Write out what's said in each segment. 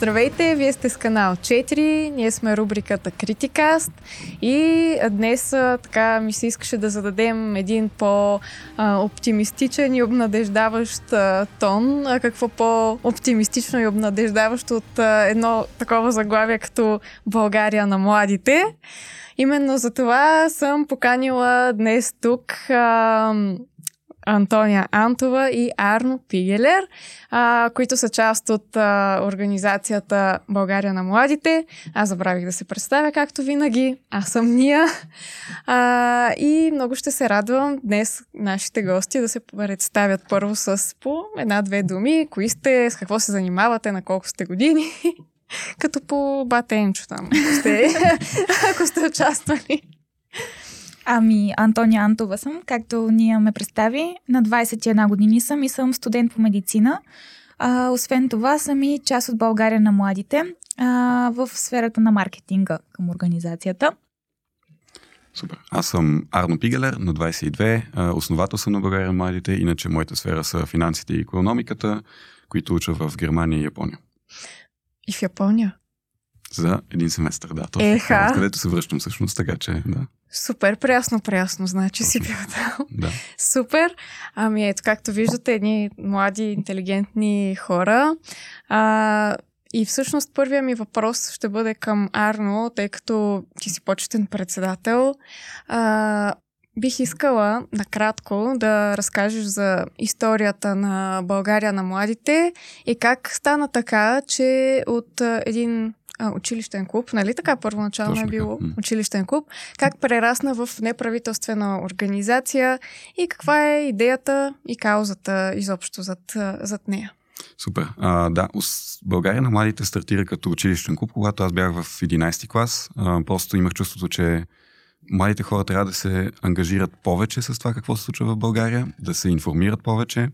Здравейте, вие сте с канал 4, ние сме рубриката Критикаст и днес така ми се искаше да зададем един по-оптимистичен и обнадеждаващ тон. Какво по-оптимистично и обнадеждаващо от едно такова заглавие като България на младите. Именно за това съм поканила днес тук Антония Антова и Арно Пигелер, а, които са част от а, организацията България на младите. Аз забравих да се представя, както винаги. Аз съм Ния. А, и много ще се радвам днес нашите гости да се представят първо с по една-две думи. Кои сте, с какво се занимавате, на колко сте години. Като по батенчо там, ако сте, ако сте участвали. Ами, Антония Антова съм, както ние ме представи. На 21 години съм и съм студент по медицина. А, освен това съм и част от България на младите а, в сферата на маркетинга към организацията. Супер. Аз съм Арно Пигелер, на 22, основател съм на България на младите, иначе моята сфера са финансите и економиката, които уча в Германия и Япония. И в Япония? За един семестър, да. Точно. Еха. Където се връщам всъщност, така че да. Супер, прясно, прясно, значи си бил там. Да. Супер. Ами ето, както виждате, едни млади, интелигентни хора. А, и всъщност първият ми въпрос ще бъде към Арно, тъй като ти си почетен председател. А, бих искала накратко да разкажеш за историята на България на младите и как стана така, че от един а, училищен клуб, нали така първоначално Точно е било така. училищен клуб, как прерасна в неправителствена организация и каква е идеята и каузата изобщо зад, зад нея? Супер. А, да, България на младите стартира като училищен клуб, когато аз бях в 11 клас. А, просто имах чувството, че младите хора трябва да се ангажират повече с това какво се случва в България, да се информират повече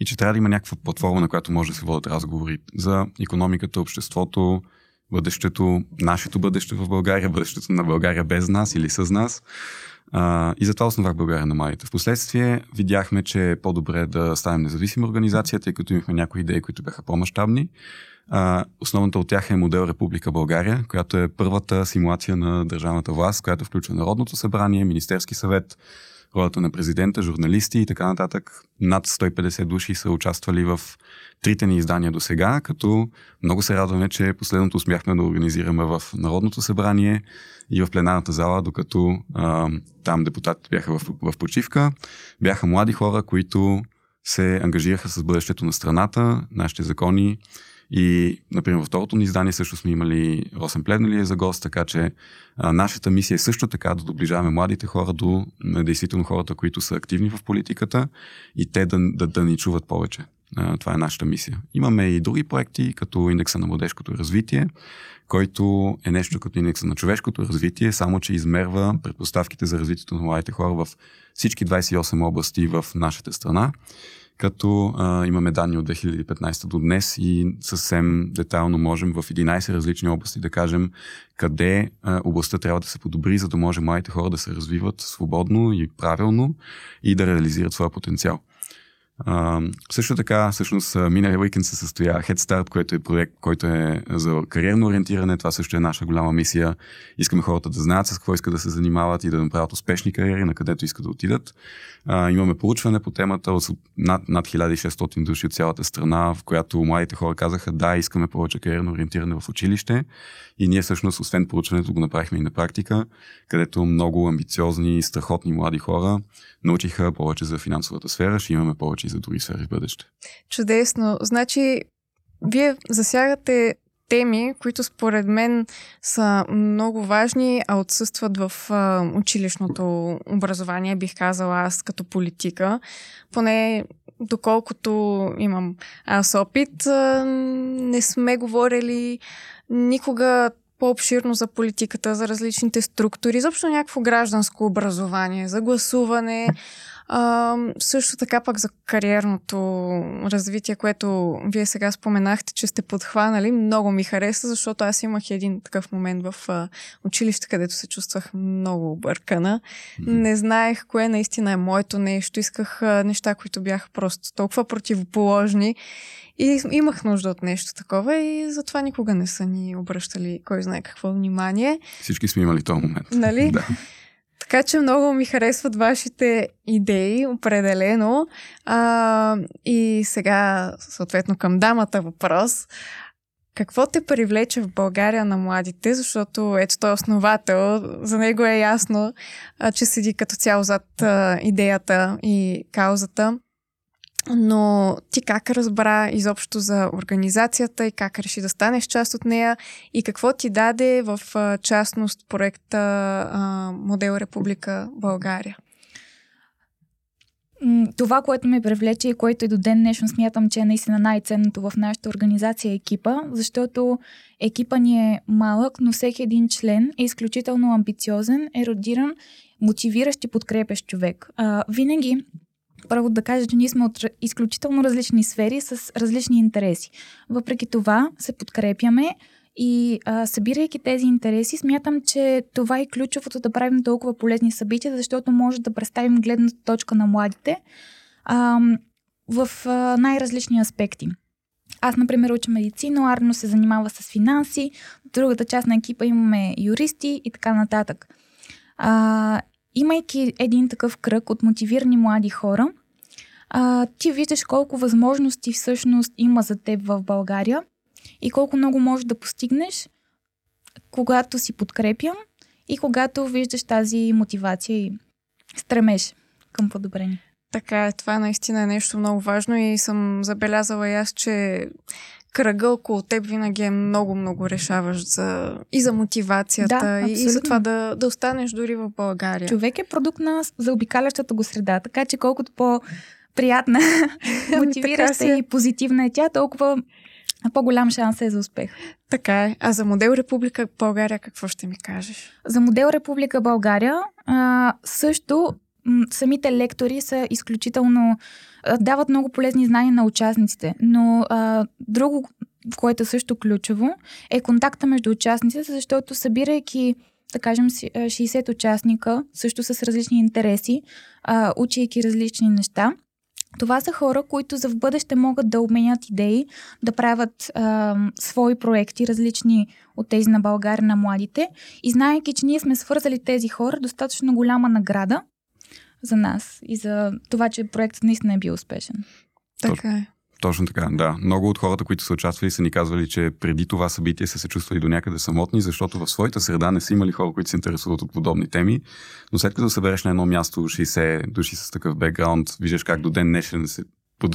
и че трябва да има някаква платформа, на която може да се водят разговори за економиката, обществото, бъдещето, нашето бъдеще в България, бъдещето на България без нас или с нас. А, и затова основах България на младите. Впоследствие видяхме, че е по-добре да станем независима организация, тъй като имахме някои идеи, които бяха по-масштабни. Основната от тях е модел Република България, която е първата симулация на държавната власт, която включва Народното събрание, Министерски съвет, ролята на президента, журналисти и така нататък. Над 150 души са участвали в трите ни издания до сега, като много се радваме, че последното успяхме да организираме в Народното събрание и в пленарната зала, докато а, там депутатите бяха в, в почивка. Бяха млади хора, които се ангажираха с бъдещето на страната, нашите закони. И, например, във второто ни издание също сме имали Росен Плевнелия за гост, така че а, нашата мисия е също така да доближаваме младите хора до а, действително хората, които са активни в политиката и те да, да, да ни чуват повече. А, това е нашата мисия. Имаме и други проекти, като индекса на младежкото развитие, който е нещо като индекса на човешкото развитие, само че измерва предпоставките за развитието на младите хора в всички 28 области в нашата страна като а, имаме данни от 2015 до днес и съвсем детайлно можем в 11 различни области да кажем къде а, областта трябва да се подобри, за да може младите хора да се развиват свободно и правилно и да реализират своя потенциал. А, също така, всъщност, миналия уикенд се състоя Head Start, което е проект, който е за кариерно ориентиране. Това също е наша голяма мисия. Искаме хората да знаят с какво искат да се занимават и да направят успешни кариери, на където искат да отидат. А, имаме получване по темата от над, над 1600 души от цялата страна, в която младите хора казаха да, искаме повече кариерно ориентиране в училище. И ние всъщност, освен проучването, го направихме и на практика, където много амбициозни, страхотни млади хора научиха повече за финансовата сфера, ще имаме повече и за други сфери в бъдеще. Чудесно. Значи, вие засягате теми, които според мен са много важни, а отсъстват в а, училищното образование, бих казала аз като политика. Поне доколкото имам аз опит, а, не сме говорили никога по-обширно за политиката, за различните структури, изобщо някакво гражданско образование, за гласуване, А, също така пък за кариерното развитие, което вие сега споменахте, че сте подхванали, много ми хареса, защото аз имах един такъв момент в а, училище, където се чувствах много объркана. Не знаех кое наистина е моето нещо. Исках а, неща, които бяха просто толкова противоположни. И имах нужда от нещо такова и затова никога не са ни обръщали кой знае какво внимание. Всички сме имали този момент. Нали? Да. Така че много ми харесват вашите идеи, определено. А, и сега, съответно, към дамата въпрос. Какво те привлече в България на младите? Защото ето той е основател, за него е ясно, а, че седи като цяло зад а, идеята и каузата. Но ти как разбра изобщо за организацията и как реши да станеш част от нея и какво ти даде в частност проекта Модел Република България? Това, което ме привлече и което и до ден днешно смятам, че е наистина най-ценното в нашата организация е екипа, защото екипа ни е малък, но всеки един член е изключително амбициозен, еродиран, мотивиращ и подкрепящ човек. А, винаги първо да кажа, че ние сме от изключително различни сфери с различни интереси. Въпреки това се подкрепяме и а, събирайки тези интереси, смятам, че това е ключовото да правим толкова полезни събития, защото може да представим гледната точка на младите а, в а, най-различни аспекти. Аз, например, уча медицина, Арно се занимава с финанси, другата част на екипа имаме юристи и така нататък. А, имайки един такъв кръг от мотивирани млади хора, а, ти виждаш колко възможности всъщност има за теб в България и колко много можеш да постигнеш, когато си подкрепям и когато виждаш тази мотивация и стремеш към подобрение. Така това наистина е нещо много важно и съм забелязала и аз, че кръга около теб винаги е много-много решаващ за, и за мотивацията, да, и, и за това да, да останеш дори в България. Човек е продукт на заобикалящата го среда, така че колкото по приятна, мотивираща и позитивна е тя, толкова по-голям шанс е за успех. Така е. А за модел Република България какво ще ми кажеш? За модел Република България а, също м- самите лектори са изключително дават много полезни знания на участниците. Но а, друго, което е също ключово, е контакта между участниците, защото събирайки да кажем, 60 участника, също с различни интереси, а, учейки различни неща. Това са хора, които за в бъдеще могат да обменят идеи, да правят а, свои проекти, различни от тези на България на младите. И знаеки, че ние сме свързали тези хора, достатъчно голяма награда за нас и за това, че проектът наистина е бил успешен. Така е. Точно така, да. Много от хората, които са участвали, са ни казвали, че преди това събитие са се чувствали до някъде самотни, защото в своята среда не са имали хора, които се интересуват от подобни теми. Но след като събереш на едно място 60 души с такъв бекграунд, виждаш как до ден днешен се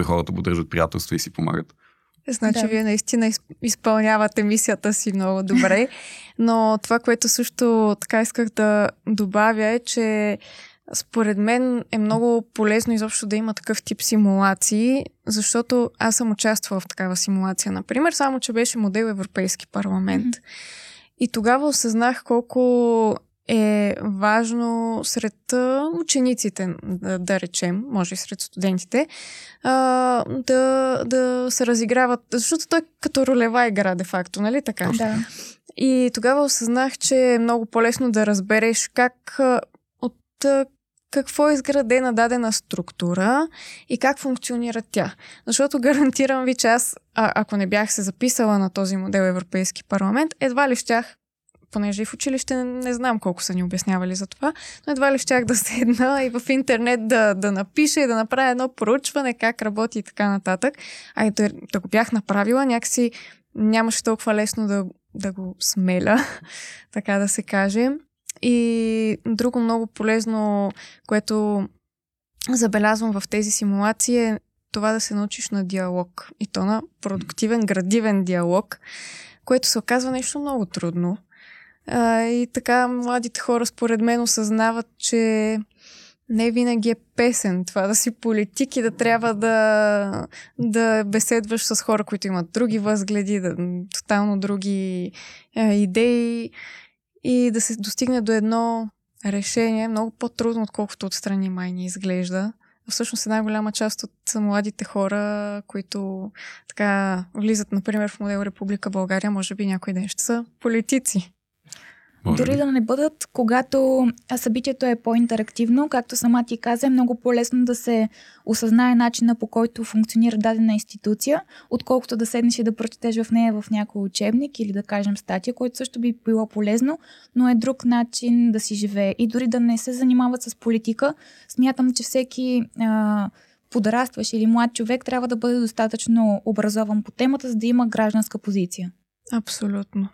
хората поддържат приятелства и си помагат. Значи да. вие наистина изпълнявате мисията си много добре. Но това, което също така исках да добавя е, че според мен е много полезно изобщо да има такъв тип симулации, защото аз съм участвала в такава симулация, например, само че беше модел Европейски парламент. Mm-hmm. И тогава осъзнах колко е важно сред учениците, да, да речем, може и сред студентите, а, да, да се разиграват, защото той като ролева игра, де факто, нали така? Да. И тогава осъзнах, че е много по-лесно да разбереш как какво е изградена дадена структура и как функционира тя. Защото гарантирам ви, че аз, а, ако не бях се записала на този модел Европейски парламент, едва ли щях понеже и в училище не, не знам колко са ни обяснявали за това, но едва ли щях да седна и в интернет да, да напиша и да направя едно проучване как работи и така нататък. А и да, да го бях направила, някакси нямаше толкова лесно да, да го смеля, така да се каже. И друго много полезно, което забелязвам в тези симулации е това да се научиш на диалог. И то на продуктивен, градивен диалог, което се оказва нещо много трудно. А, и така младите хора според мен осъзнават, че не винаги е песен това да си политик и да трябва да, да беседваш с хора, които имат други възгледи, да, тотално други а, идеи и да се достигне до едно решение много по-трудно, отколкото отстрани май ни изглежда. всъщност една голяма част от младите хора, които така влизат, например, в модел Република България, може би някой ден ще са политици. Може Дори да не бъдат, когато събитието е по-интерактивно, както сама ти каза, е много по-лесно да се осъзнае начина по който функционира дадена институция, отколкото да седнеш и да прочетеш в нея в някой учебник или да кажем статия, което също би било полезно, но е друг начин да си живее. И дори да не се занимават с политика, смятам, че всеки а, подрастваш или млад човек трябва да бъде достатъчно образован по темата, за да има гражданска позиция. Абсолютно.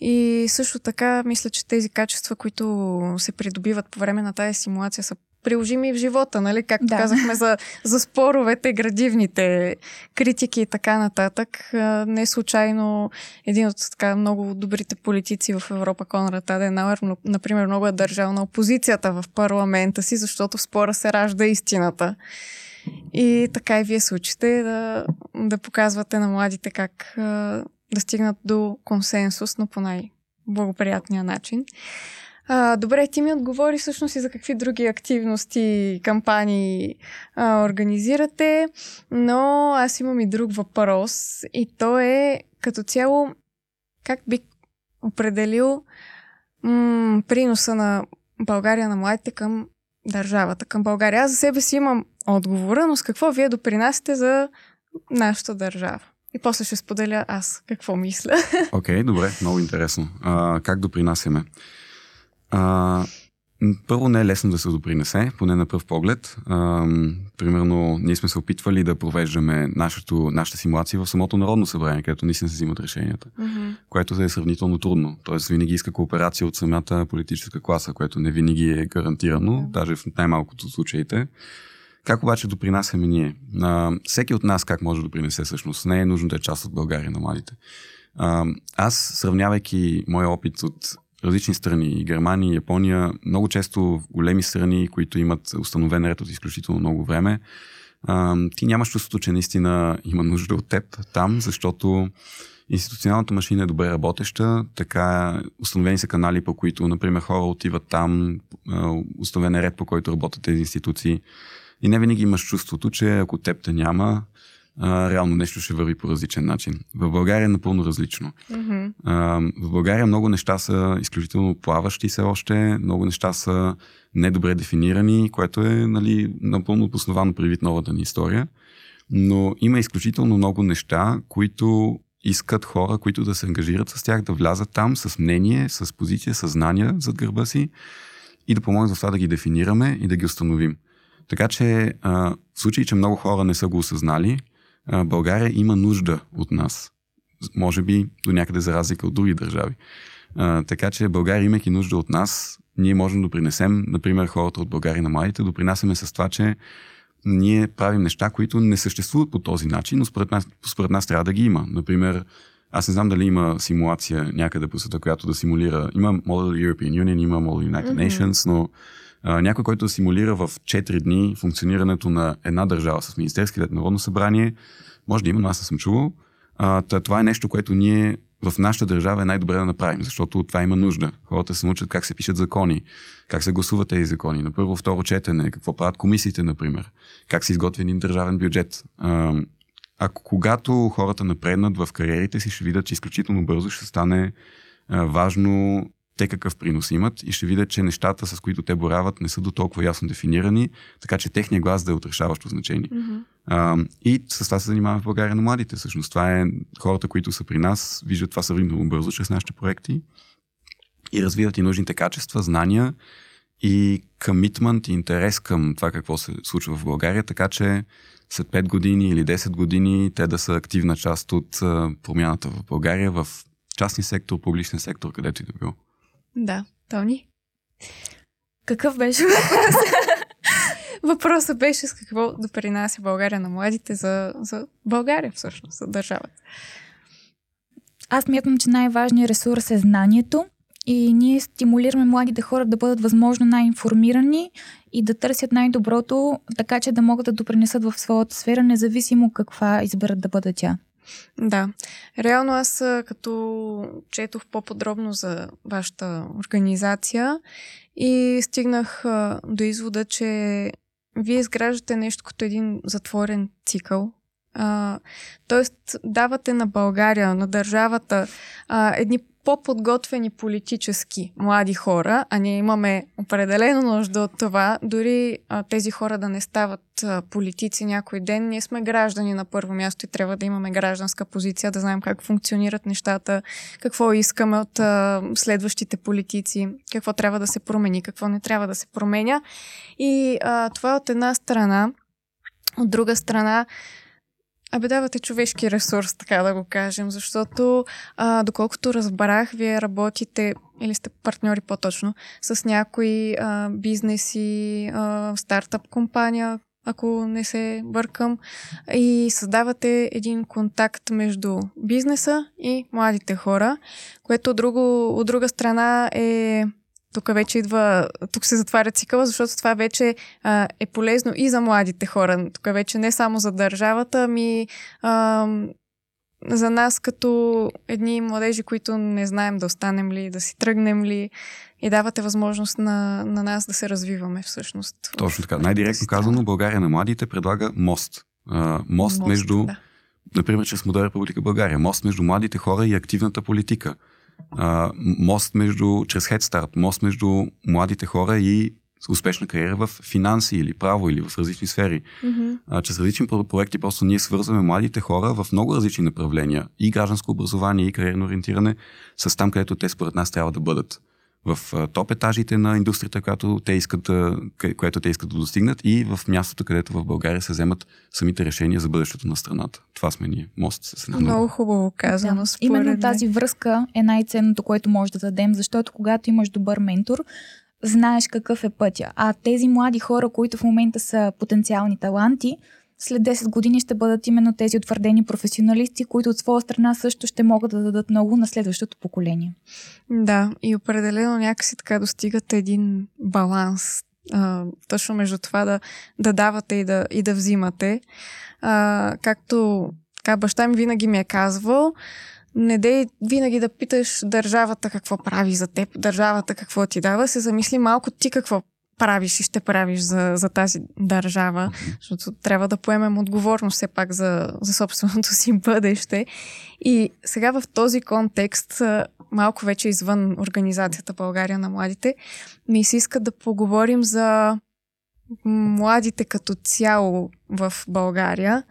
И също така, мисля, че тези качества, които се придобиват по време на тази симулация, са приложими в живота, нали? Както да. казахме за, за споровете, градивните критики и така нататък. Не случайно един от така много добрите политици в Европа, Конрад Аденауер, например, много е държал на опозицията в парламента си, защото в спора се ражда истината. И така и вие се учите да, да показвате на младите как да стигнат до консенсус, но по най-благоприятния начин. А, добре, ти ми отговори всъщност и за какви други активности, кампании а, организирате, но аз имам и друг въпрос и то е като цяло как би определил м- приноса на България на младите към държавата, към България. Аз за себе си имам отговора, но с какво вие допринасяте за нашата държава? И после ще споделя аз какво мисля. Окей, okay, добре, много интересно. А, как допринасяме? А, първо не е лесно да се допринесе, поне на пръв поглед. А, примерно, ние сме се опитвали да провеждаме нашето, нашата симулация в самото Народно събрание, където наистина се взимат решенията, mm-hmm. което е сравнително трудно. Тоест, винаги иска кооперация от самата политическа класа, което не винаги е гарантирано, mm-hmm. даже в най-малкото случаите. Как обаче допринасяме ние? А, всеки от нас как може да допринесе всъщност? Не е нужно да е част от България на младите. А, аз, сравнявайки моя опит от различни страни, Германия, Япония, много често големи страни, които имат установен ред от изключително много време, а, ти нямаш чувството, че наистина има нужда от теб там, защото институционалната машина е добре работеща, така установени са канали, по които, например, хора отиват там, установен е ред, по който работят тези институции. И не винаги имаш чувството, че ако теб те няма, а, реално нещо ще върви по различен начин. В България е напълно различно. Mm-hmm. А, в България много неща са изключително плаващи се още, много неща са недобре дефинирани, което е нали, напълно обосновано предвид новата ни история. Но има изключително много неща, които искат хора, които да се ангажират с тях, да влязат там с мнение, с позиция, с знания зад гърба си и да помогнат за това да ги дефинираме и да ги установим. Така че а, в случай, че много хора не са го осъзнали, а, България има нужда от нас. Може би до някъде за разлика от други държави. А, така че България, имайки нужда от нас, ние можем да принесем, например, хората от България на младите, допринасяме с това, че ние правим неща, които не съществуват по този начин, но според нас, според нас трябва да ги има. Например, аз не знам дали има симулация някъде по света, която да симулира. Има Model European Union, има Model United mm-hmm. Nations, но а, някой, който симулира в 4 дни функционирането на една държава с Министерски лет Народно събрание, може да има, но аз не съм чувал. А, това е нещо, което ние в нашата държава е най-добре да направим, защото това има нужда. Хората се научат как се пишат закони, как се гласуват тези закони, на първо, второ четене, какво правят комисиите, например, как се изготвя един държавен бюджет. А, ако когато хората напреднат в кариерите си, ще видят, че изключително бързо ще стане а, важно те какъв принос имат и ще видят, че нещата, с които те борават, не са до толкова ясно дефинирани, така че техния глас да е отрешаващо значение. Mm-hmm. А, и с това се занимаваме в България на младите. Всъщност това е хората, които са при нас, виждат това съвременно бързо чрез нашите проекти и развиват и нужните качества, знания и комитмент и интерес към това какво се случва в България, така че след 5 години или 10 години те да са активна част от промяната в България в частни сектор, публичен сектор, където и да било. Да, Тони. Какъв беше въпрос? Въпросът беше с какво да принася България на младите за, за България, всъщност, за държавата. Аз мятам, че най-важният ресурс е знанието и ние стимулираме младите хора да бъдат възможно най-информирани и да търсят най-доброто, така че да могат да допринесат в своята сфера, независимо каква изберат да бъде тя. Да. Реално аз като четох по-подробно за вашата организация и стигнах до извода, че вие изграждате нещо като един затворен цикъл. А, тоест, давате на България, на държавата, а, едни по-подготвени политически млади хора, а ние имаме определено нужда от това, дори а, тези хора да не стават а, политици някой ден, ние сме граждани на първо място и трябва да имаме гражданска позиция, да знаем как функционират нещата, какво искаме от а, следващите политици, какво трябва да се промени, какво не трябва да се променя. И а, това е от една страна. От друга страна, Абе, давате човешки ресурс, така да го кажем, защото, а, доколкото разбрах, вие работите, или сте партньори по-точно, с някои а, бизнеси, а, стартъп компания, ако не се бъркам, и създавате един контакт между бизнеса и младите хора, което друго, от друга страна е тук вече идва, тук се затваря цикъла, защото това вече а, е полезно и за младите хора. Тук вече не само за държавата, ами а, за нас като едни младежи, които не знаем да останем ли, да си тръгнем ли и давате възможност на, на нас да се развиваме всъщност. Точно така. Най-директно казано, България на младите предлага мост. А, мост, мост между, да. например, чрез Модерна република България. Мост между младите хора и активната политика а, мост между, чрез Head Start, мост между младите хора и успешна кариера в финанси или право или в различни сфери. Mm-hmm. А, чрез различни проекти просто ние свързваме младите хора в много различни направления. И гражданско образование, и кариерно ориентиране с там, където те според нас трябва да бъдат в топ етажите на индустрията, която те искат да, което те искат да достигнат и в мястото, където в България се вземат самите решения за бъдещето на страната. Това сме ние, мост с една Много хубаво казано. Да. Именно тази връзка е най-ценното, което може да дадем, защото когато имаш добър ментор, знаеш какъв е пътя. А тези млади хора, които в момента са потенциални таланти, след 10 години ще бъдат именно тези утвърдени професионалисти, които от своя страна също ще могат да дадат много на следващото поколение. Да, и определено някакси така достигат един баланс а, точно между това да, да давате и да, и да взимате. А, както така, баща ми винаги ми е казвал, не дей винаги да питаш държавата какво прави за теб, държавата какво ти дава, се замисли малко ти какво правиш и ще правиш за, за тази държава, защото трябва да поемем отговорност все пак за, за собственото си бъдеще. И сега в този контекст, малко вече извън Организацията България на младите, ми се иска да поговорим за младите като цяло в България.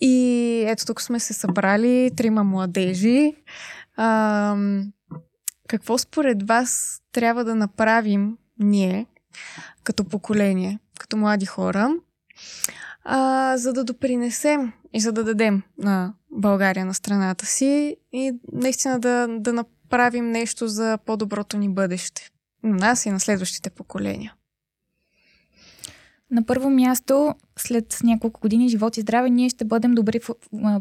И ето тук сме се събрали трима младежи. А, какво според вас трябва да направим ние, като поколение, като млади хора, а, за да допринесем и за да дадем на България, на страната си и наистина да, да направим нещо за по-доброто ни бъдеще. На нас и на следващите поколения. На първо място, след няколко години живот и здраве, ние ще бъдем добри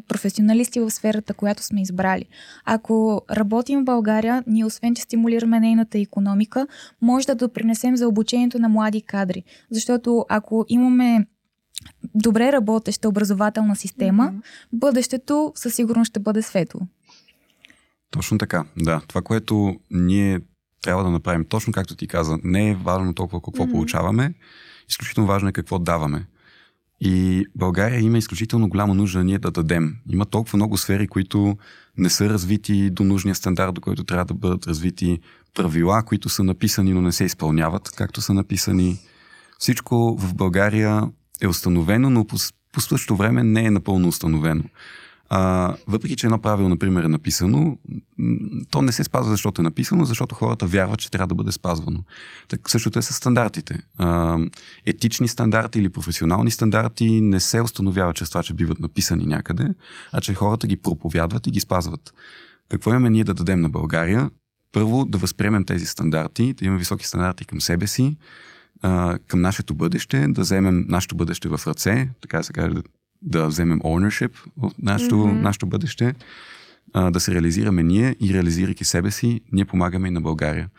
професионалисти в сферата, която сме избрали. Ако работим в България, ние освен, че стимулираме нейната економика, може да допринесем за обучението на млади кадри. Защото ако имаме добре работеща образователна система, mm-hmm. бъдещето със сигурност ще бъде светло. Точно така, да. Това, което ние трябва да направим, точно както ти каза, не е важно толкова какво mm-hmm. получаваме, изключително важно е какво даваме. И България има изключително голяма нужда ние да дадем. Има толкова много сфери, които не са развити до нужния стандарт, до който трябва да бъдат развити правила, които са написани, но не се изпълняват, както са написани. Всичко в България е установено, но по, същото време не е напълно установено. А, въпреки, че едно правило, например, е написано, то не се спазва, защото е написано, защото хората вярват, че трябва да бъде спазвано. Так, същото е с стандартите. А, етични стандарти или професионални стандарти не се установяват чрез това, че биват написани някъде, а че хората ги проповядват и ги спазват. Какво имаме ние да дадем на България? Първо, да възприемем тези стандарти, да имаме високи стандарти към себе си, към нашето бъдеще, да вземем нашето бъдеще в ръце, така да се каже, да вземем ownership от нашето, mm-hmm. нашето бъдеще, а, да се реализираме ние и реализирайки себе си, ние помагаме и на България.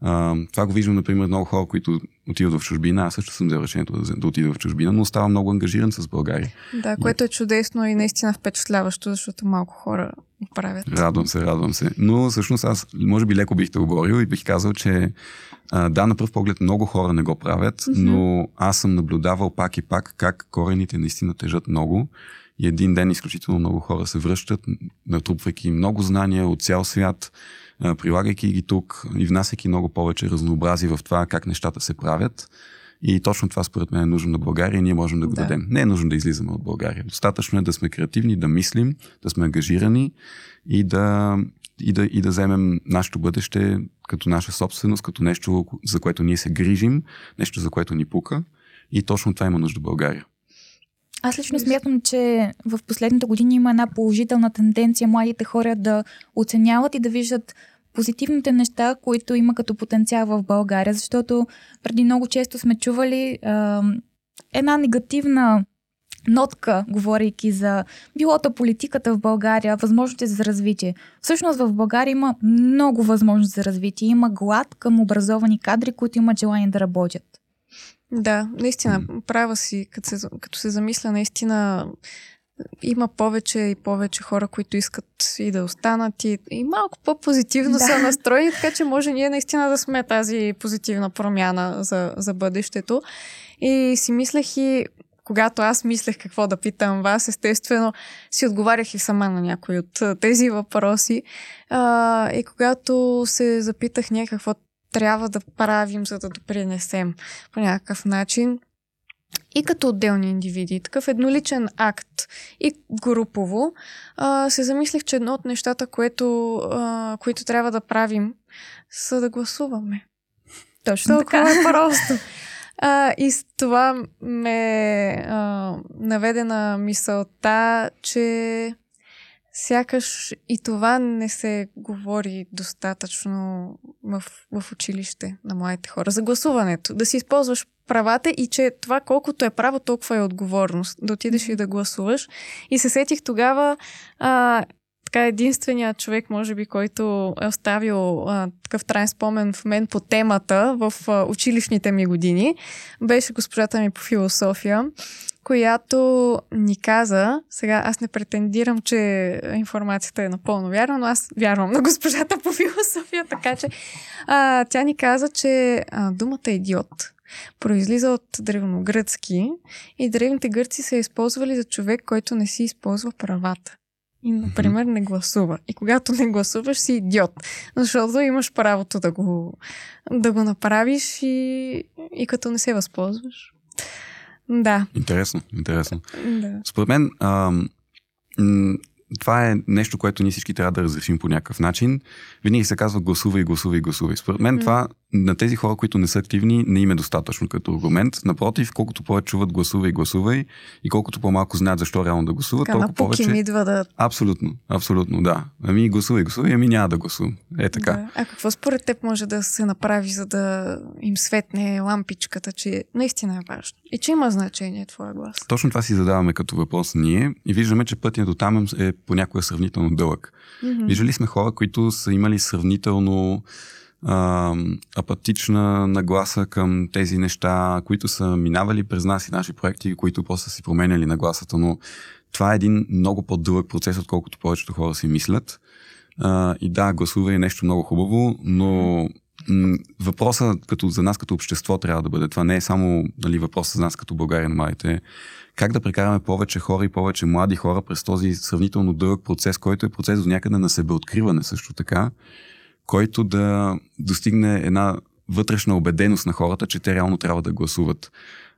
А, това го виждам, например, много хора, които отиват в чужбина. Аз също съм взел решението да, да отида в чужбина, но оставам много ангажиран с България. Да, което е чудесно и наистина впечатляващо, защото малко хора го правят. Радвам се, радвам се. Но всъщност аз, може би леко бих те оборил и бих казал, че а, да, на пръв поглед много хора не го правят, mm-hmm. но аз съм наблюдавал пак и пак как корените наистина тежат много. И един ден изключително много хора се връщат, натрупвайки много знания от цял свят, прилагайки ги тук и внасяйки много повече разнообразие в това как нещата се правят. И точно това според мен е нужно на България и ние можем да го да. дадем. Не е нужно да излизаме от България. Достатъчно е да сме креативни, да мислим, да сме ангажирани и да, и да, и да вземем нашето бъдеще като наша собственост, като нещо, за което ние се грижим, нещо, за което ни пука. И точно това има нужда България. Аз лично смятам, че в последните години има една положителна тенденция младите хора да оценяват и да виждат позитивните неща, които има като потенциал в България, защото преди много често сме чували а, една негативна нотка, говорейки за билото политиката в България, възможности за развитие. Всъщност в България има много възможности за развитие. Има глад към образовани кадри, които имат желание да работят. Да, наистина, права си, като се, като се замисля, наистина има повече и повече хора, които искат и да останат и, и малко по-позитивно да. са настроени, така че може ние наистина да сме тази позитивна промяна за, за бъдещето. И си мислех и когато аз мислех какво да питам вас, естествено си отговарях и сама на някои от тези въпроси. А, и когато се запитах ние какво трябва да правим, за да допринесем по някакъв начин, и като отделни индивиди, такъв едноличен акт и групово, а, се замислих, че едно от нещата, което, а, които трябва да правим, са да гласуваме. Точно Толкова така. е просто. А, и с това ме а, наведе на мисълта, че сякаш и това не се говори достатъчно в, в училище на младите хора. За гласуването. Да си използваш правата и че това колкото е право, толкова е отговорност. Да отидеш и да гласуваш. И се сетих тогава а, така единственият човек, може би, който е оставил а, такъв трайн спомен в мен по темата в а, училищните ми години, беше госпожата ми по философия, която ни каза, сега аз не претендирам, че информацията е напълно вярна, но аз вярвам на госпожата по философия, така че а, тя ни каза, че а, думата идиот произлиза от древногръцки и древните гърци са използвали за човек, който не си използва правата. И, например, не гласува. И когато не гласуваш, си идиот. Защото имаш правото да го, да го направиш и, и като не се възползваш. Да. Интересно, интересно. Да. Според мен, ам, това е нещо, което ние всички трябва да разрешим по някакъв начин. Винаги се казва гласувай, гласувай, гласувай. Според мен mm. това на тези хора, които не са активни, не им е достатъчно като аргумент. Напротив, колкото повече чуват гласувай, гласувай и колкото по-малко знаят защо реално да гласуват, така, толкова повече. идва да. Абсолютно, абсолютно, да. Ами гласувай, гласувай, ами няма да гласувам. Е така. Да. А какво според теб може да се направи, за да им светне лампичката, че наистина е важно и че има значение твоя глас? Точно това си задаваме като въпрос ние и виждаме, че пътят до там е понякога сравнително дълъг. Mm-hmm. Виждали сме хора, които са имали сравнително а, апатична нагласа към тези неща, които са минавали през нас и наши проекти, които после са си променяли нагласата, но това е един много по-дълъг процес, отколкото повечето хора си мислят. А, и да, гласува е нещо много хубаво, но въпросът като за нас като общество трябва да бъде. Това не е само нали, въпросът за нас като България на младите. Как да прекараме повече хора и повече млади хора през този сравнително дълъг процес, който е процес до някъде на себеоткриване също така който да достигне една вътрешна убеденост на хората, че те реално трябва да гласуват.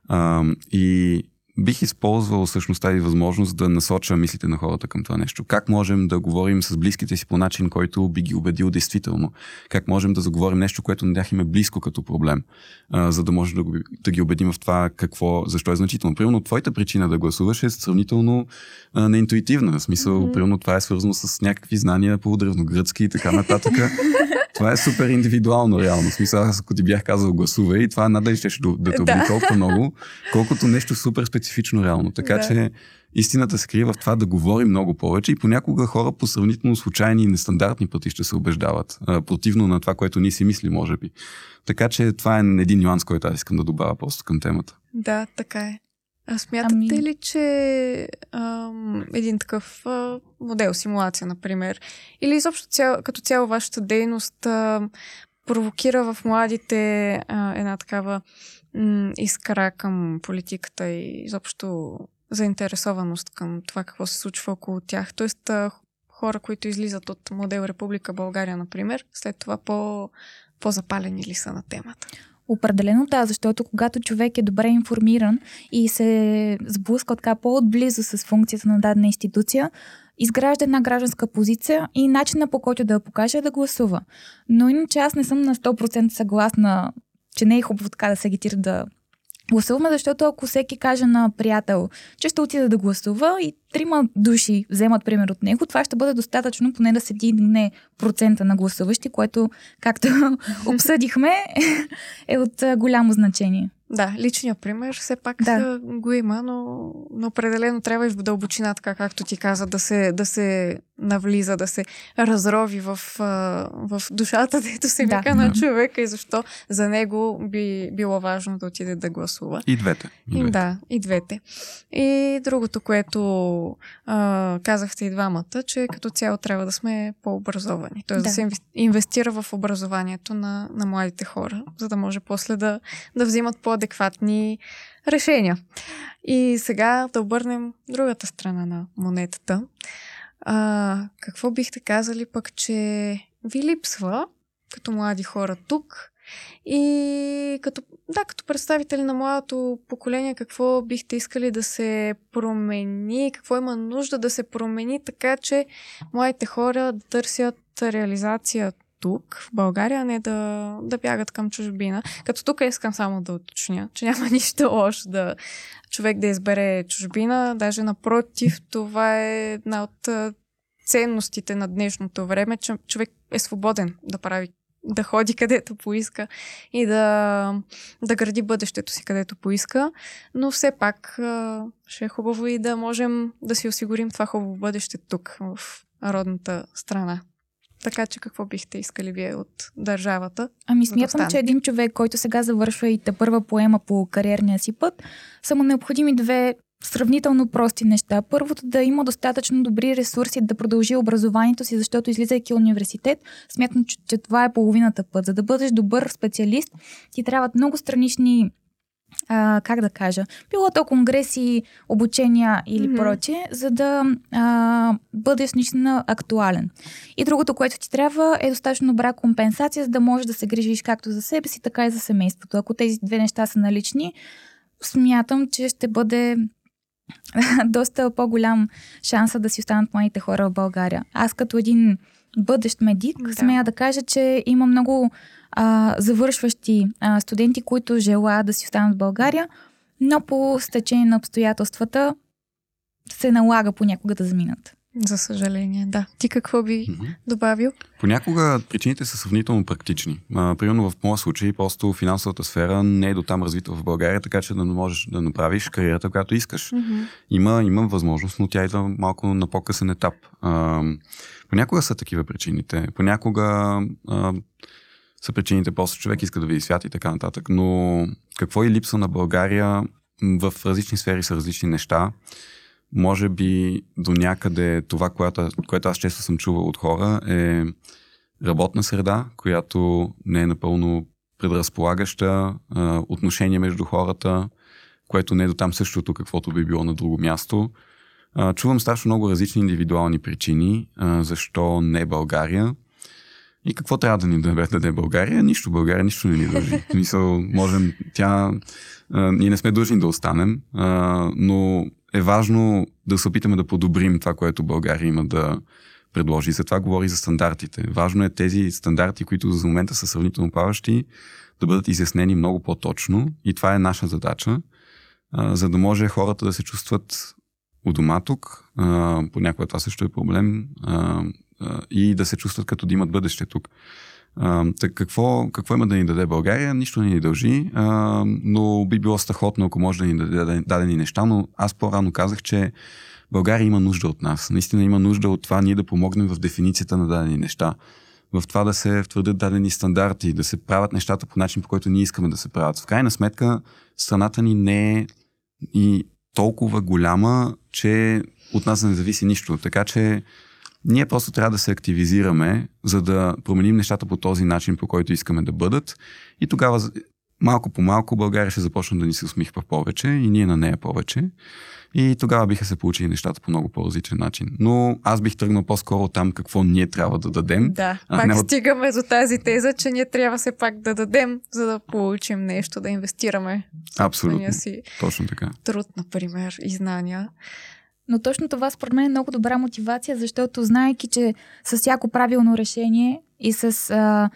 А, и бих използвал всъщност тази възможност да насоча мислите на хората към това нещо. Как можем да говорим с близките си по начин, който би ги убедил действително? Как можем да заговорим нещо, което на тях им е близко като проблем, а, за да може да, го, да ги убедим в това какво, защо е значително. Примерно, твоята причина да гласуваш е сравнително а, неинтуитивна. В смисъл, mm-hmm. примерно, това е свързано с някакви знания по древногръцки и така нататък. това е супер индивидуално, реално. В смисъл, аз ако ти бях казал гласувай, това надали ще да, да те да. толкова много, колкото нещо супер специфично, реално. Така да. че истината се крие в това да говорим много повече и понякога хора по сравнително случайни и нестандартни пъти ще се убеждават. Противно на това, което ние си мисли, може би. Така че това е един нюанс, който аз искам да добавя просто към темата. Да, така е. А смятате ами... ли, че ам, един такъв а, модел, симулация, например, или изобщо цял, като цяло вашата дейност а, провокира в младите а, една такава м, искра към политиката и изобщо заинтересованост към това какво се случва около тях? Тоест, а, хора, които излизат от модел Република България, например, след това по, по-запалени ли са на темата? Определено да, защото когато човек е добре информиран и се сблъска така по-отблизо с функцията на дадена институция, изгражда една гражданска позиция и начина по който да я покаже е да гласува. Но иначе аз не съм на 100% съгласна, че не е хубаво така да се агитира да гласуваме, защото ако всеки каже на приятел, че ще отида да гласува и трима души вземат пример от него, това ще бъде достатъчно поне да се дигне процента на гласуващи, което, както обсъдихме, е от голямо значение. Да, личният пример все пак да. го има, но, но определено трябва и в дълбочина, така както ти каза, да се, да се навлиза, да се разрови в, в душата, дето се да. вика на човека и защо за него би било важно да отиде да гласува. И двете. И, двете. Да, и двете. И другото, което а, казахте и двамата, че като цяло трябва да сме по-образовани. Тоест да, да се инвестира в образованието на, на младите хора, за да може после да, да взимат по-адекватни решения. И сега да обърнем другата страна на монетата. А, какво бихте казали пък, че ви липсва като млади хора тук и като, да, като представители на младото поколение, какво бихте искали да се промени, какво има нужда да се промени, така че младите хора да търсят реализация тук, в България, а не да, да бягат към чужбина. Като тук искам само да уточня, че няма нищо лошо да човек да избере чужбина. Даже напротив, това е една от ценностите на днешното време, че човек е свободен да прави да ходи където поиска и да, да гради бъдещето си където поиска, но все пак ще е хубаво и да можем да си осигурим това хубаво бъдеще тук, в родната страна. Така че какво бихте искали вие от държавата? Ами смятам, да че един човек, който сега завършва и те първа поема по кариерния си път, са му необходими две сравнително прости неща. Първото да има достатъчно добри ресурси да продължи образованието си, защото излизайки университет, смятам, че, че това е половината път. За да бъдеш добър специалист, ти трябват много странични а, как да кажа, било то конгреси, обучения или mm-hmm. прочее, за да а, бъдеш наистина актуален. И другото, което ти трябва е достатъчно добра компенсация, за да можеш да се грижиш както за себе си, така и за семейството. Ако тези две неща са налични, смятам, че ще бъде доста по-голям шанса да си останат моите хора в България. Аз като един бъдещ медик, да. смея да кажа, че има много а, завършващи а, студенти, които желаят да си останат в България, но по стечение на обстоятелствата се налага понякога да заминат. За съжаление, да. Ти какво би mm-hmm. добавил? Понякога причините са сравнително практични. А, примерно в моя случай, просто финансовата сфера не е до там развита в България, така че да не можеш да направиш кариерата, която искаш. Mm-hmm. Има, има възможност, но тя идва малко на по-късен етап. А, понякога са такива причините. Понякога а, са причините, после човек иска да види свят и така нататък. Но какво и липса на България в различни сфери са различни неща може би до някъде това, което, което аз често съм чувал от хора е работна среда, която не е напълно предразполагаща, отношение между хората, което не е до там същото, каквото би било на друго място. чувам страшно много различни индивидуални причини, защо не България. И какво трябва да ни даде, даде България? Нищо България, нищо не ни дължи. Мисъл, можем, тя, а, ние не сме длъжни да останем, а, но е важно да се опитаме да подобрим това, което България има да предложи. За това говори за стандартите. Важно е тези стандарти, които за момента са сравнително плаващи, да бъдат изяснени много по-точно и това е наша задача, а, за да може хората да се чувстват у дома тук. понякога това също е проблем а, а, и да се чувстват като да имат бъдеще тук. А, так какво, какво има да ни даде България? Нищо не ни дължи, но би било страхотно, ако може да ни даде дадени неща, но аз по-рано казах, че България има нужда от нас. Наистина има нужда от това ние да помогнем в дефиницията на дадени неща. В това да се втвърдят дадени стандарти, да се правят нещата по начин, по който ние искаме да се правят. В крайна сметка, страната ни не е и толкова голяма, че от нас не зависи нищо. Така че ние просто трябва да се активизираме, за да променим нещата по този начин, по който искаме да бъдат. И тогава малко по малко България ще започне да ни се усмихва повече и ние на нея повече. И тогава биха се получили нещата по много по-различен начин. Но аз бих тръгнал по-скоро там какво ние трябва да дадем. Да, а, пак няма... стигаме до тази теза, че ние трябва все пак да дадем, за да получим нещо, да инвестираме. Абсолютно. Си Точно така. Труд, например, и знания. Но точно това според мен е много добра мотивация, защото знаеки, че с всяко правилно решение и с а,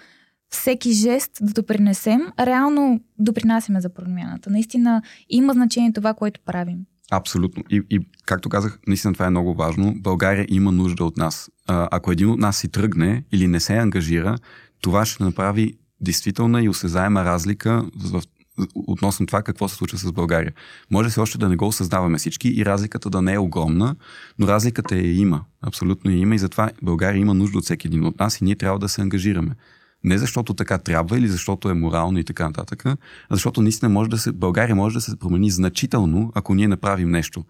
всеки жест да допринесем, реално допринасяме за промяната. Наистина има значение това, което правим. Абсолютно. И, и както казах, наистина това е много важно. България има нужда от нас. А, ако един от нас си тръгне или не се ангажира, това ще направи действителна и осезаема разлика в, относно това какво се случва с България. Може се още да не го осъзнаваме всички и разликата да не е огромна, но разликата е има. Абсолютно е има и затова България има нужда от всеки един от нас и ние трябва да се ангажираме. Не защото така трябва или защото е морално и така нататък, а защото наистина може да се, България може да се промени значително, ако ние направим нещо.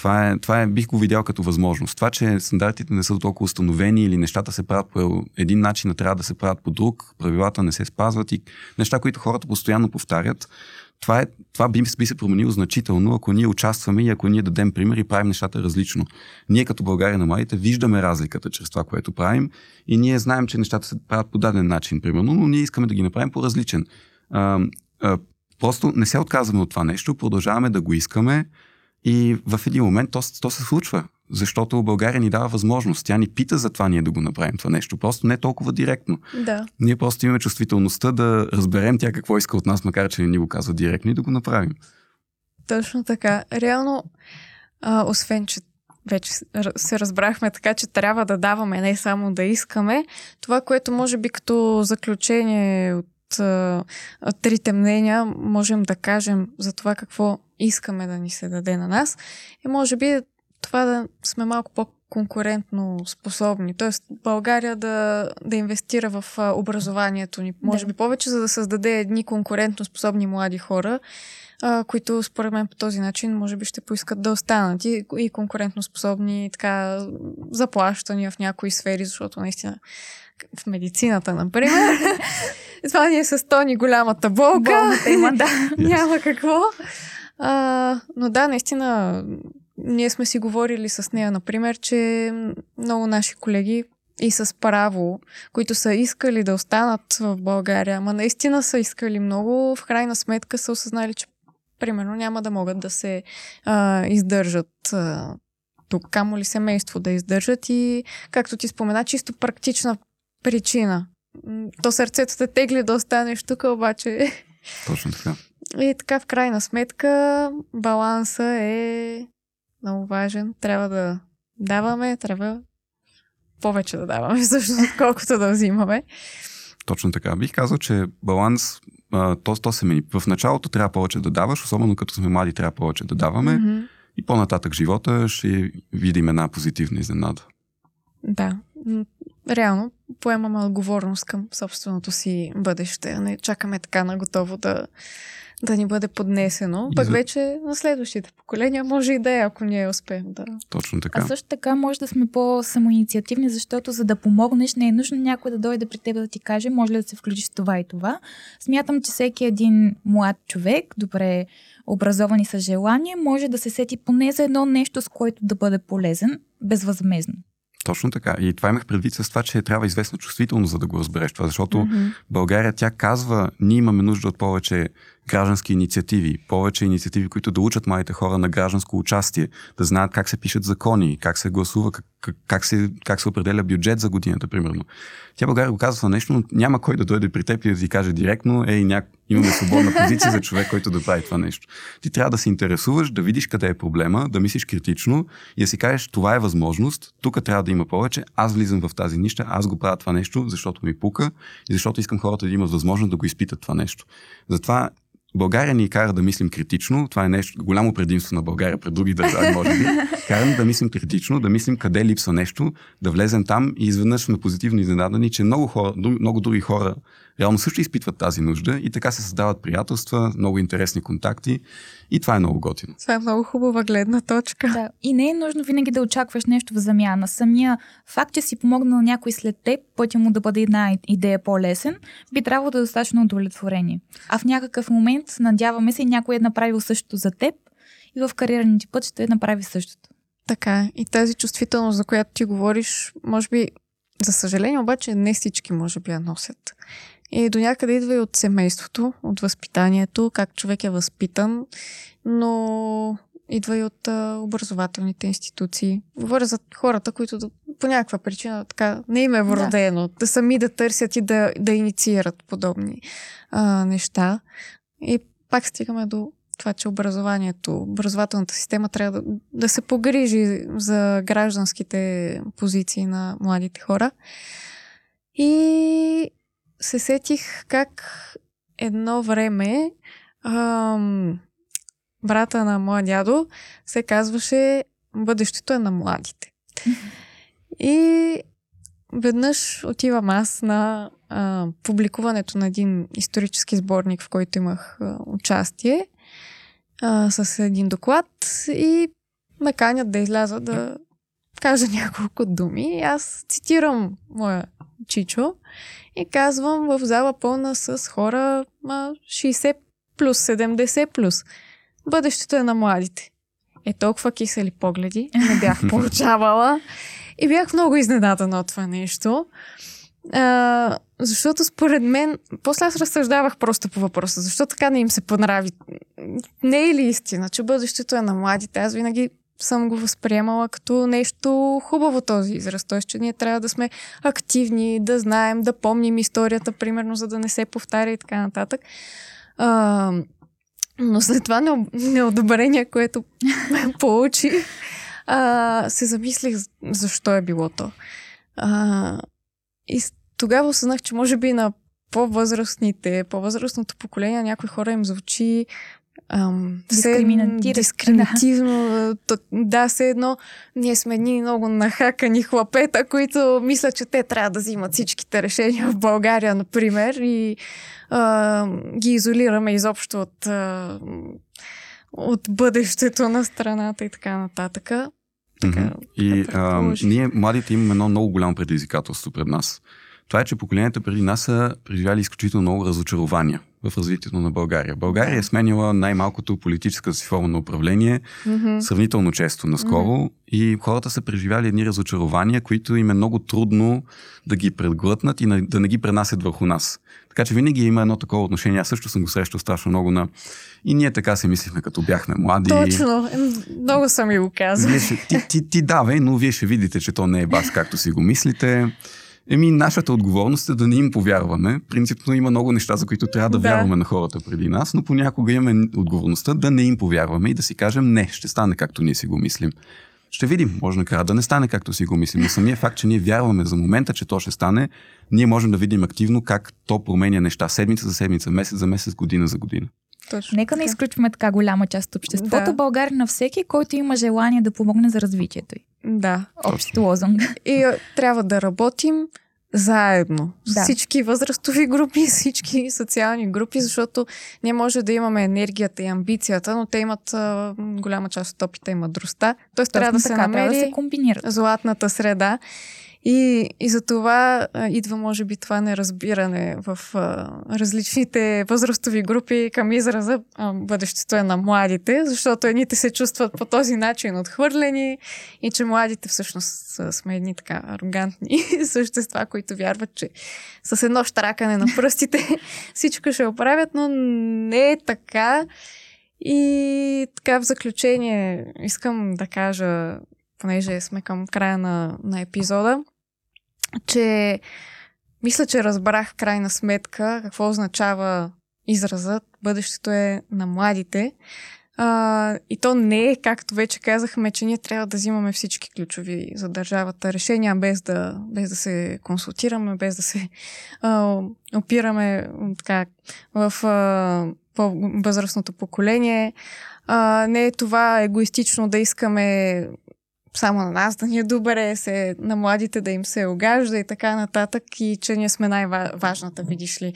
Това е, това е, бих го видял като възможност. Това, че стандартите не са толкова установени или нещата се правят по един начин, а трябва да се правят по друг, правилата не се спазват и неща, които хората постоянно повтарят, това, е, това би, би се променило значително, ако ние участваме и ако ние дадем пример и правим нещата различно. Ние като България на младите виждаме разликата чрез това, което правим и ние знаем, че нещата се правят по даден начин, примерно, но ние искаме да ги направим по различен. А, а, просто не се отказваме от това нещо, продължаваме да го искаме и в един момент то, то се случва защото България ни дава възможност. Тя ни пита за това ние да го направим това нещо. Просто не толкова директно. Да. Ние просто имаме чувствителността да разберем тя какво иска от нас, макар че не ни го казва директно и да го направим. Точно така. Реално, а, освен, че вече се разбрахме така, че трябва да даваме, не само да искаме. Това, което може би като заключение от а, трите мнения можем да кажем за това какво искаме да ни се даде на нас, е може би това да сме малко по-конкурентно способни. Тоест България да, да инвестира в образованието ни, може да. би повече, за да създаде едни конкурентно способни млади хора, а, които според мен по този начин може би ще поискат да останат и, и конкурентно способни така заплащания в някои сфери, защото наистина в медицината, например. Това ни е с Тони голямата болка. Болната има, да. Няма какво. А, но да, наистина ние сме си говорили с нея, например, че много наши колеги и с право, които са искали да останат в България, ама наистина са искали много, в крайна сметка са осъзнали, че примерно няма да могат да се а, издържат а, тук, камо ли семейство да издържат и, както ти спомена, чисто практична причина. То сърцето те тегли да останеш тук, обаче... Точно така. И така, в крайна сметка, баланса е много важен. Трябва да даваме, трябва повече да даваме, всъщност, колкото да взимаме. Точно така. Бих казал, че баланс, то, то се мени. В началото трябва повече да даваш, особено като сме млади, трябва повече да даваме. Mm-hmm. И по-нататък живота ще видим една позитивна изненада. Да. Реално поемаме отговорност към собственото си бъдеще, не чакаме така на готово да да ни бъде поднесено. Пък за... вече на следващите поколения може и да е, ако ние успеем да. Точно така. А също така може да сме по-самоинициативни, защото за да помогнеш не е нужно някой да дойде при теб да ти каже, може ли да се включиш в това и това. Смятам, че всеки един млад човек, добре образован и с желание, може да се сети поне за едно нещо, с което да бъде полезен безвъзмезно. Точно така. И това имах предвид с това, че трябва известна чувствителност, за да го разбереш това, защото mm-hmm. България тя казва, ние имаме нужда от повече граждански инициативи, повече инициативи, които да учат младите хора на гражданско участие, да знаят как се пишат закони, как се гласува, как, как, се, как се определя бюджет за годината, примерно. Тя България го казва нещо, но няма кой да дойде при теб и да ти каже директно, ей, няк... имаме свободна позиция за човек, който да прави това нещо. Ти трябва да се интересуваш, да видиш къде е проблема, да мислиш критично и да си кажеш, това е възможност, тук трябва да има повече, аз влизам в тази нища, аз го правя това нещо, защото ми пука и защото искам хората да имат възможност да го изпитат това нещо. Затова България ни кара да мислим критично. Това е нещо голямо предимство на България пред други държави, може би. Караме да мислим критично, да мислим къде липсва нещо, да влезем там и изведнъж сме позитивно изненадани, че много, хора, много други хора реално също изпитват тази нужда и така се създават приятелства, много интересни контакти и това е много готино. Това е много хубава гледна точка. Да. И не е нужно винаги да очакваш нещо в замяна. Самия факт, че си помогнал на някой след теб, пътя му да бъде една идея по-лесен, би трябвало да е достатъчно удовлетворение. А в някакъв момент, надяваме се, някой е направил същото за теб и в кариерните път ще направи същото. Така е. И тази чувствителност, за която ти говориш, може би, за съжаление, обаче не всички може би я носят. И до някъде идва и от семейството, от възпитанието, как човек е възпитан, но идва и от а, образователните институции. Говоря за хората, които по някаква причина така не им е вродено да, да сами да търсят и да, да инициират подобни а, неща. И пак стигаме до това, че образованието, образователната система трябва да, да се погрижи за гражданските позиции на младите хора. И се сетих как едно време ам, брата на моя дядо се казваше Бъдещето е на младите. И веднъж отивам аз на а, публикуването на един исторически сборник, в който имах а, участие а, с един доклад и ме канят да изляза да кажа няколко думи. Аз цитирам моя чичо и казвам в зала пълна с хора ма, 60 плюс, 70 плюс. Бъдещето е на младите. Е толкова кисели погледи. Не бях получавала. И бях много изненадана от това нещо. А, защото според мен, после аз разсъждавах просто по въпроса, защо така не им се понрави. Не е ли истина, че бъдещето е на младите? Аз винаги съм го възприемала като нещо хубаво този израз. Т.е. че ние трябва да сме активни, да знаем, да помним историята, примерно, за да не се повтаря и така нататък. А, но след това неодобрение, което получи, а, се замислих защо е било то. А, и тогава осъзнах, че може би на по-възрастните, по-възрастното поколение, някои хора им звучи ам, дискриминативно. Да. да, все едно ние сме едни много нахакани хлапета, които мислят, че те трябва да взимат всичките решения в България, например, и а, ги изолираме изобщо от, а, от бъдещето на страната и така нататък. Така, mm-hmm. И а, ние, младите, имаме едно много голямо предизвикателство пред нас. Това е, че поколенията преди нас са преживяли изключително много разочарования в развитието на България. България е сменила най-малкото политическа си форма на управление mm-hmm. сравнително често наскоро mm-hmm. и хората са преживяли едни разочарования, които им е много трудно да ги предглътнат и да не ги пренасят върху нас. Така че винаги има едно такова отношение. Аз също съм го срещал страшно много на... И ние така се мислихме, като бяхме млади. Точно. Много съм ми го казал. Ти, ти, ти давай, но вие ще видите, че то не е бас, както си го мислите. Еми, нашата отговорност е да не им повярваме. Принципно има много неща, за които трябва да, да. вярваме на хората преди нас, но понякога имаме отговорността да не им повярваме и да си кажем не, ще стане както ние си го мислим. Ще видим, може накрая да не стане както си го мислим, но самия факт, че ние вярваме за момента, че то ще стане, ние можем да видим активно как то променя неща седмица за седмица, месец за месец, година за година. Точно. Нека не изключваме така голяма част от обществото. Да. България на всеки, който има желание да помогне за развитието й. Да. Общ лозунг. И трябва да работим заедно. Да. Всички възрастови групи, всички социални групи, защото ние може да имаме енергията и амбицията, но те имат а, голяма част от опита и мъдростта. Тоест трябва да се намери да се комбинират. златната среда. И, и за това идва, може би, това неразбиране в а, различните възрастови групи към израза а, бъдещето е на младите, защото едните се чувстват по този начин отхвърлени и че младите всъщност сме едни така арогантни същества, които вярват, че с едно штракане на пръстите всичко ще оправят, но не е така. И така в заключение искам да кажа, понеже сме към края на, на епизода, че мисля, че разбрах крайна сметка какво означава изразът бъдещето е на младите. А, и то не е, както вече казахме, че ние трябва да взимаме всички ключови за държавата решения, без да, без да се консултираме, без да се а, опираме така, в а, по-възрастното поколение. А, не е това егоистично да искаме само на нас да ни е добре, се, на младите да им се огажда и така нататък и че ние сме най-важната, видиш ли,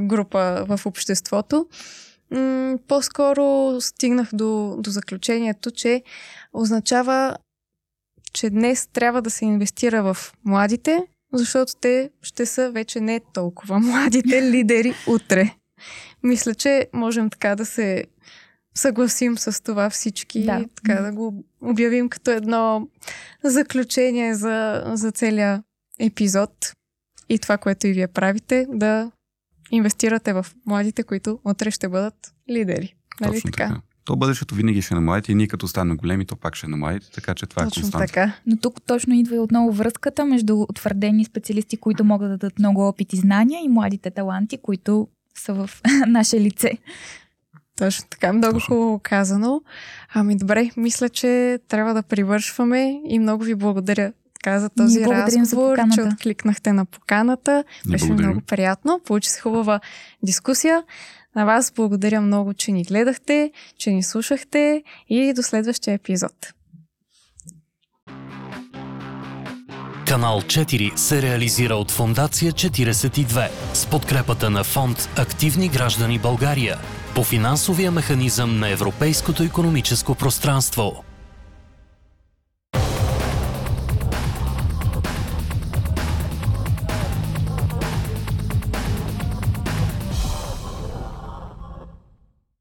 група в обществото. По-скоро стигнах до, до заключението, че означава, че днес трябва да се инвестира в младите, защото те ще са вече не толкова младите лидери утре. Мисля, че можем така да се съгласим с това всички да. и така да го обявим като едно заключение за, за целия епизод и това, което и вие правите, да инвестирате в младите, които утре ще бъдат лидери. Нали Точно така? така. То бъдещето винаги ще е на младите и ние като станем големи, то пак ще е на младите, така че това е точно е константа. Така. Но тук точно идва и отново връзката между утвърдени специалисти, които могат да дадат много опит и знания и младите таланти, които са в наше лице. Точно така, много Точно. хубаво казано. Ами добре, мисля, че трябва да привършваме и много ви благодаря така за този Ние разговор, за че откликнахте на поканата. Беше благодарим. много приятно. Получи се хубава дискусия. На вас благодаря много, че ни гледахте, че ни слушахте и до следващия епизод. Канал 4 се реализира от Фондация 42 с подкрепата на фонд Активни граждани България по финансовия механизъм на Европейското економическо пространство.